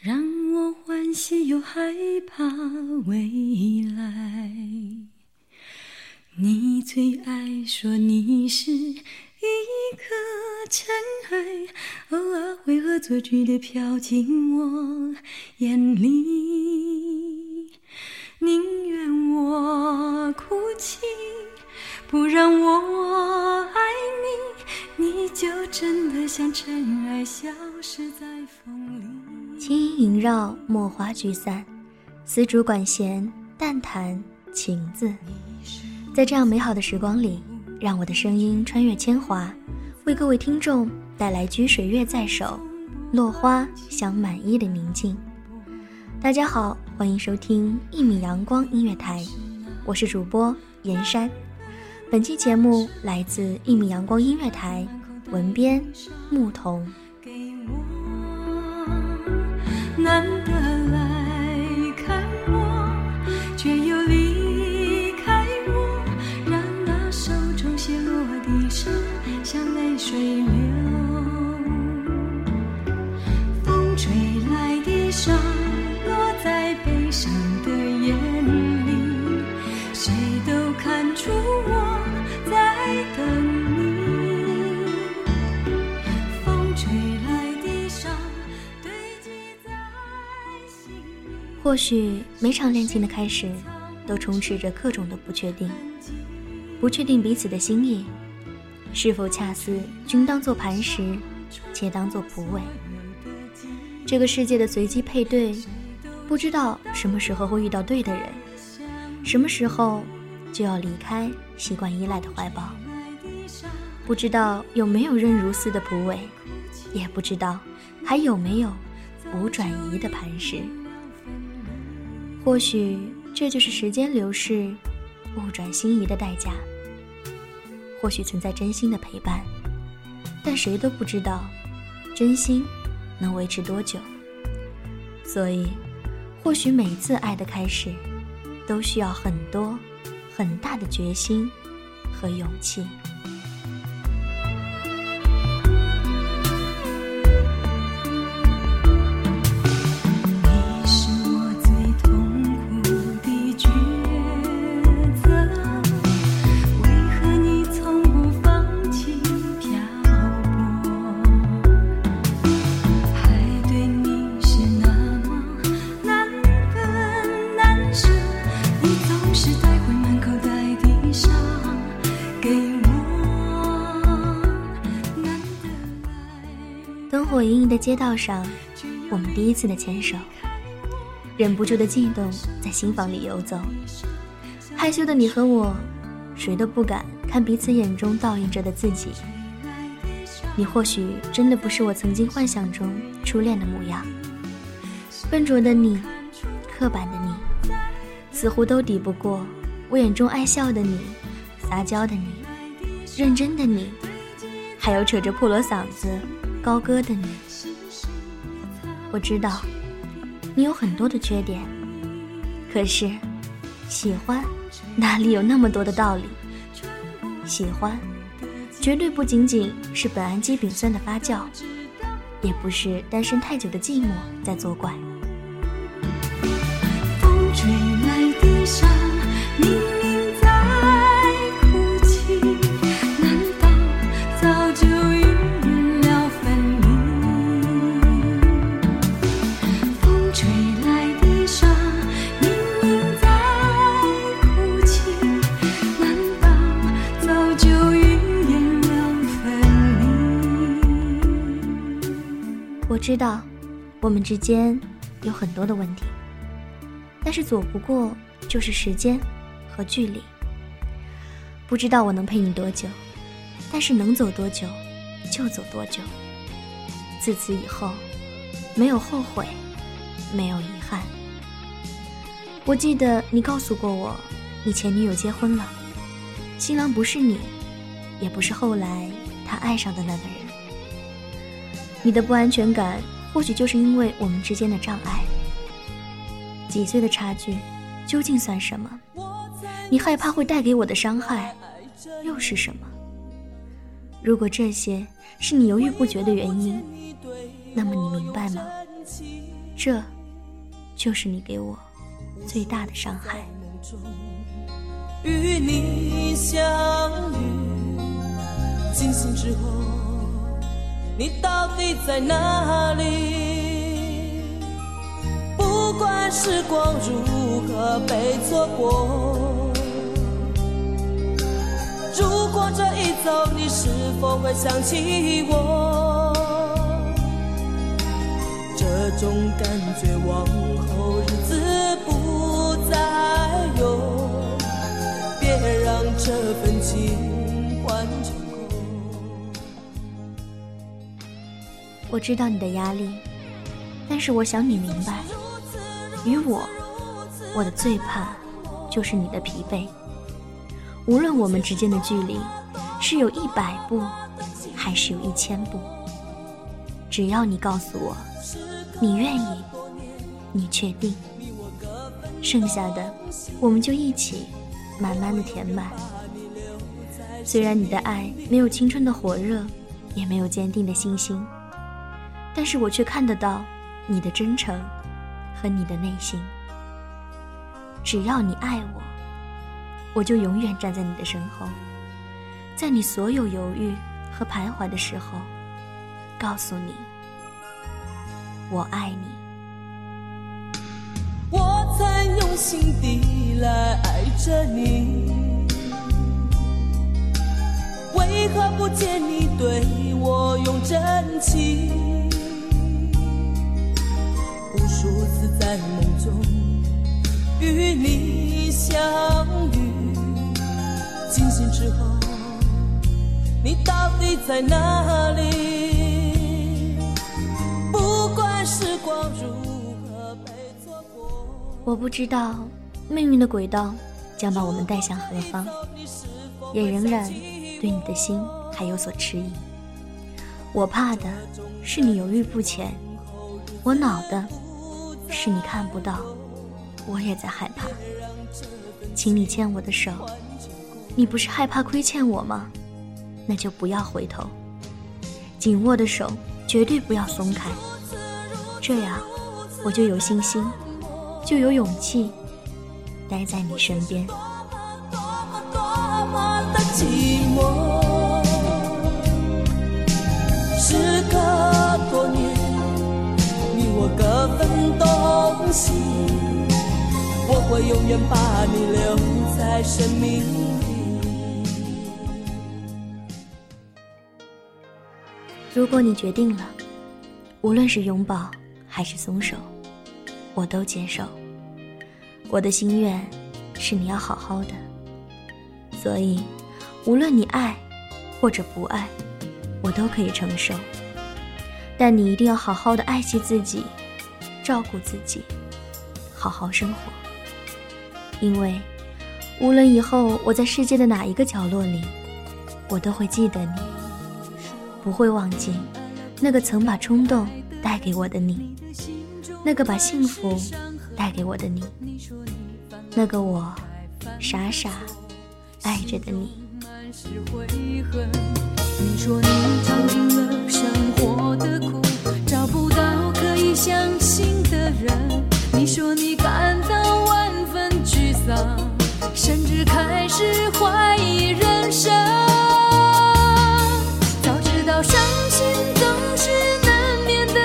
让我欢喜又害怕未来。你最爱说你是一颗尘埃，偶尔会恶作剧的飘进我眼里。宁愿我哭泣，不让我爱你，你就真的像尘埃，消失在风里。轻音萦绕，墨花聚散，丝竹管弦，淡弹情字。在这样美好的时光里，让我的声音穿越铅华，为各位听众带来掬水月在手，落花香满衣的宁静。大家好，欢迎收听一米阳光音乐台，我是主播严山。本期节目来自一米阳光音乐台，文编牧童。难得或许每场恋情的开始，都充斥着各种的不确定，不确定彼此的心意，是否恰似均当做磐石，且当做蒲苇。这个世界的随机配对，不知道什么时候会遇到对的人，什么时候就要离开习惯依赖的怀抱。不知道有没有韧如丝的蒲苇，也不知道还有没有无转移的磐石。或许这就是时间流逝、物转星移的代价。或许存在真心的陪伴，但谁都不知道真心能维持多久。所以，或许每次爱的开始，都需要很多、很大的决心和勇气。的街道上，我们第一次的牵手，忍不住的悸动在心房里游走。害羞的你和我，谁都不敢看彼此眼中倒映着的自己。你或许真的不是我曾经幻想中初恋的模样。笨拙的你，刻板的你，似乎都抵不过我眼中爱笑的你，撒娇的你，认真的你，还有扯着破锣嗓子。高歌的你，我知道你有很多的缺点，可是喜欢哪里有那么多的道理？喜欢绝对不仅仅是苯氨基丙酸的发酵，也不是单身太久的寂寞在作怪。风吹来的沙，你。知道，我们之间有很多的问题，但是走不过就是时间和距离。不知道我能陪你多久，但是能走多久就走多久。自此以后，没有后悔，没有遗憾。我记得你告诉过我，你前女友结婚了，新郎不是你，也不是后来他爱上的那个人。你的不安全感，或许就是因为我们之间的障碍。几岁的差距，究竟算什么？你害怕会带给我的伤害，又是什么？如果这些是你犹豫不决的原因，那么你明白吗？这，就是你给我最大的伤害。与你相遇，惊醒之后，你到底在哪里？不管时光如何被错过。如果这一走，你是否会想起我？这种感觉往后日子不再有，别让这份情我知道你的压力，但是我想你明白，与我，我的最怕就是你的疲惫。无论我们之间的距离是有一百步，还是有一千步，只要你告诉我你愿意，你确定，剩下的我们就一起慢慢的填满。虽然你的爱没有青春的火热，也没有坚定的信心，但是我却看得到你的真诚和你的内心。只要你爱我。我就永远站在你的身后，在你所有犹豫和徘徊的时候，告诉你，我爱你。我曾用心地来爱着你，为何不见你对我用真情？在梦中与你相遇。清醒之后，你到底在哪里？不管时光如何被错过，我不知道命运的轨道将把我们带向何方，也仍然对你的心还有所迟疑。我怕的是你犹豫不前，我恼的是你看不到，我也在害怕。请你牵我的手。你不是害怕亏欠我吗？那就不要回头，紧握的手绝对不要松开，这样我就有信心，就有勇气待在你身边。时东西，我会永远把你留在生命里。如果你决定了，无论是拥抱还是松手，我都接受。我的心愿是你要好好的，所以无论你爱或者不爱，我都可以承受。但你一定要好好的爱惜自己，照顾自己，好好生活。因为无论以后我在世界的哪一个角落里，我都会记得你。不会忘记那个曾把冲动带给我的你，那个把幸福带给我的你，那个我傻傻爱着的你。你说你尝尽了生活的苦，找不到可以相信的人。你说你感到万分沮丧，甚至开始怀疑人生。早知道伤心总是难免的，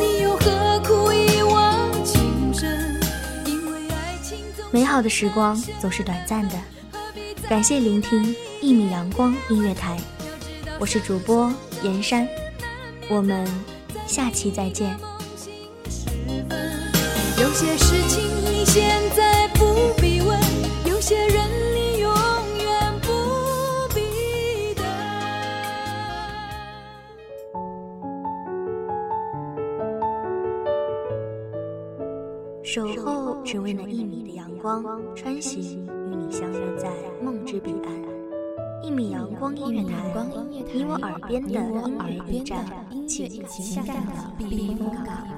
你又何苦一往情深？因为爱情美好的时光总是短暂的，感谢聆听一米阳光音乐台，我是主播严山，我们下期再见。有些事情你现在不必问，有些人。守候只为那一米的阳光，穿行与你相约在梦之彼岸。一米阳光音乐台，你我耳边的音乐驿站，情感的避风港。